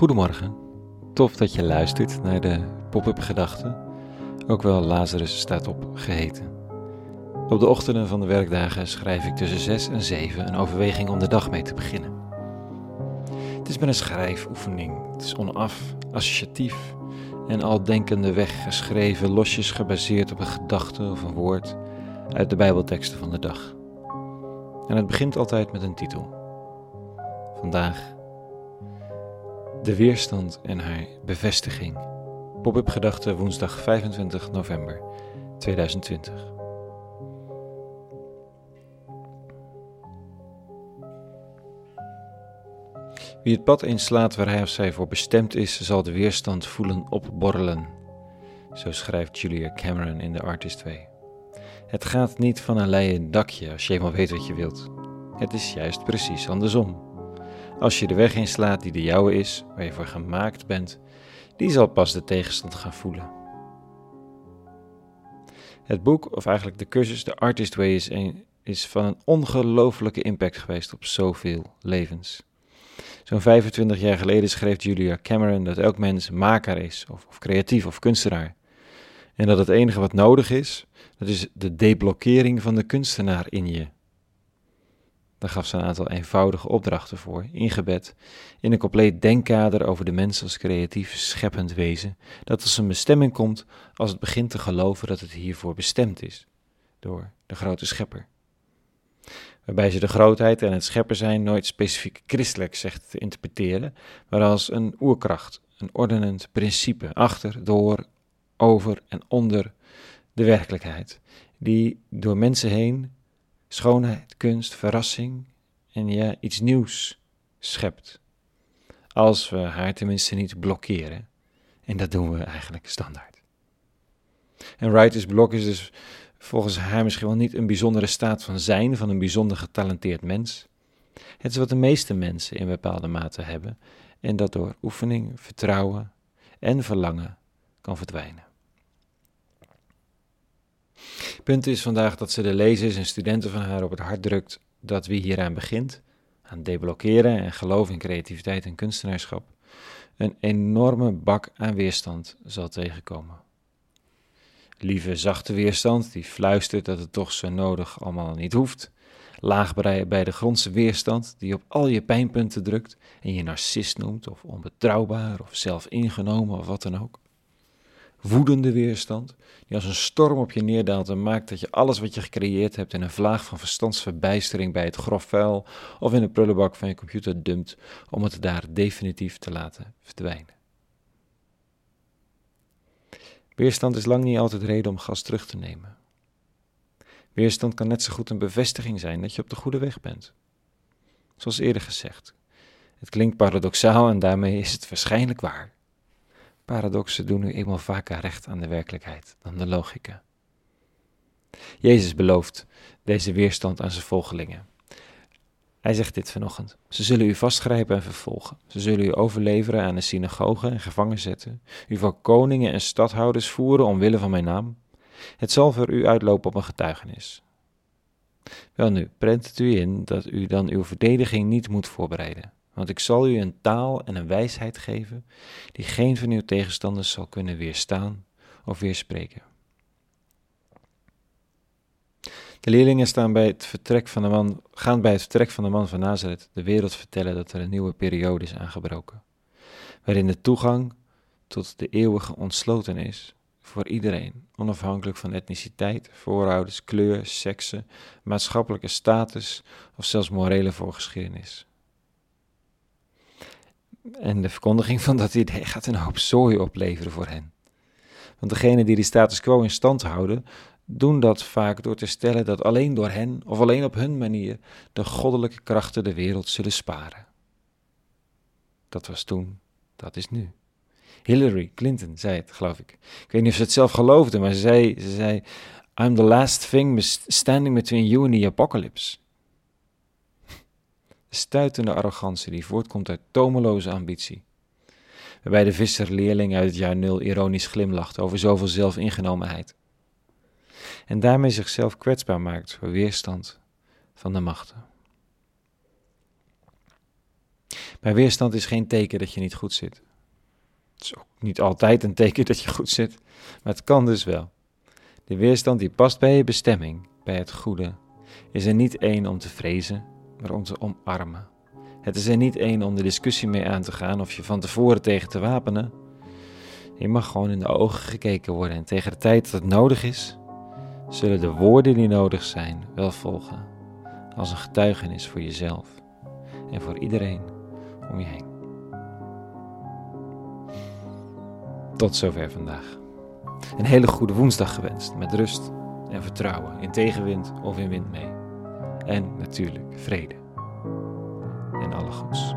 Goedemorgen, tof dat je luistert naar de Pop-up Gedachten, ook wel Lazarus staat op geheten. Op de ochtenden van de werkdagen schrijf ik tussen 6 en 7 een overweging om de dag mee te beginnen. Het is met een schrijfoefening, het is onaf, associatief en al denkende weg geschreven, losjes gebaseerd op een gedachte of een woord uit de Bijbelteksten van de dag. En het begint altijd met een titel. Vandaag de weerstand en haar bevestiging. Pop-up gedachte woensdag 25 november 2020. Wie het pad inslaat waar hij of zij voor bestemd is, zal de weerstand voelen opborrelen. Zo schrijft Julia Cameron in The Artist 2. Het gaat niet van een leien dakje als je eenmaal weet wat je wilt. Het is juist precies andersom. Als je de weg inslaat die de jouwe is, waar je voor gemaakt bent, die zal pas de tegenstand gaan voelen. Het boek, of eigenlijk de cursus, The Artist Way, is, een, is van een ongelofelijke impact geweest op zoveel levens. Zo'n 25 jaar geleden schreef Julia Cameron dat elk mens maker is, of, of creatief of kunstenaar. En dat het enige wat nodig is, dat is de deblokkering van de kunstenaar in je. Daar gaf ze een aantal eenvoudige opdrachten voor, ingebed in een compleet denkkader over de mens als creatief scheppend wezen, dat als een bestemming komt als het begint te geloven dat het hiervoor bestemd is, door de grote schepper. Waarbij ze de grootheid en het schepper zijn nooit specifiek christelijk zegt te interpreteren, maar als een oerkracht, een ordenend principe achter, door, over en onder de werkelijkheid, die door mensen heen schoonheid, kunst, verrassing en ja, iets nieuws schept. Als we haar tenminste niet blokkeren. En dat doen we eigenlijk standaard. En writer's block is dus volgens haar misschien wel niet een bijzondere staat van zijn van een bijzonder getalenteerd mens. Het is wat de meeste mensen in bepaalde mate hebben en dat door oefening, vertrouwen en verlangen kan verdwijnen. Punt is vandaag dat ze de lezers en studenten van haar op het hart drukt dat wie hieraan begint, aan deblokkeren en geloof in creativiteit en kunstenaarschap, een enorme bak aan weerstand zal tegenkomen. Lieve zachte weerstand die fluistert dat het toch zo nodig allemaal niet hoeft. Laag bij de grondse weerstand die op al je pijnpunten drukt en je narcist noemt of onbetrouwbaar of zelfingenomen of wat dan ook woedende weerstand, die als een storm op je neerdaalt en maakt dat je alles wat je gecreëerd hebt in een vlaag van verstandsverbijstering bij het grof vuil of in de prullenbak van je computer dumpt om het daar definitief te laten verdwijnen. Weerstand is lang niet altijd reden om gas terug te nemen. Weerstand kan net zo goed een bevestiging zijn dat je op de goede weg bent. Zoals eerder gezegd, het klinkt paradoxaal en daarmee is het waarschijnlijk waar. Paradoxen doen nu eenmaal vaker recht aan de werkelijkheid dan de logica. Jezus belooft deze weerstand aan zijn volgelingen. Hij zegt dit vanochtend. Ze zullen u vastgrijpen en vervolgen. Ze zullen u overleveren aan de synagogen en gevangen zetten. U voor koningen en stadhouders voeren omwille van mijn naam. Het zal voor u uitlopen op een getuigenis. Wel nu, prent het u in dat u dan uw verdediging niet moet voorbereiden. Want ik zal u een taal en een wijsheid geven die geen van uw tegenstanders zal kunnen weerstaan of weerspreken. De leerlingen staan bij het vertrek van de man, gaan bij het vertrek van de man van Nazareth de wereld vertellen dat er een nieuwe periode is aangebroken, waarin de toegang tot de eeuwige ontsloten is voor iedereen, onafhankelijk van etniciteit, voorouders, kleur, sekse, maatschappelijke status of zelfs morele voorgeschiedenis. En de verkondiging van dat idee gaat een hoop zooi opleveren voor hen. Want degenen die die status quo in stand houden, doen dat vaak door te stellen dat alleen door hen, of alleen op hun manier, de goddelijke krachten de wereld zullen sparen. Dat was toen, dat is nu. Hillary Clinton zei het, geloof ik. Ik weet niet of ze het zelf geloofde, maar ze zei, ze zei I'm the last thing standing between you and the apocalypse stuitende arrogantie die voortkomt uit tomeloze ambitie. Waarbij de visserleerling uit het jaar nul ironisch glimlacht over zoveel zelfingenomenheid. En daarmee zichzelf kwetsbaar maakt voor weerstand van de machten. Bij weerstand is geen teken dat je niet goed zit. Het is ook niet altijd een teken dat je goed zit, maar het kan dus wel. De weerstand die past bij je bestemming, bij het goede, is er niet één om te vrezen, maar om te omarmen. Het is er niet één om de discussie mee aan te gaan of je van tevoren tegen te wapenen. Je mag gewoon in de ogen gekeken worden en tegen de tijd dat het nodig is, zullen de woorden die nodig zijn wel volgen, als een getuigenis voor jezelf en voor iedereen om je heen. Tot zover vandaag. Een hele goede woensdag gewenst met rust en vertrouwen in tegenwind of in wind mee. En natuurlijk vrede en alle goeds.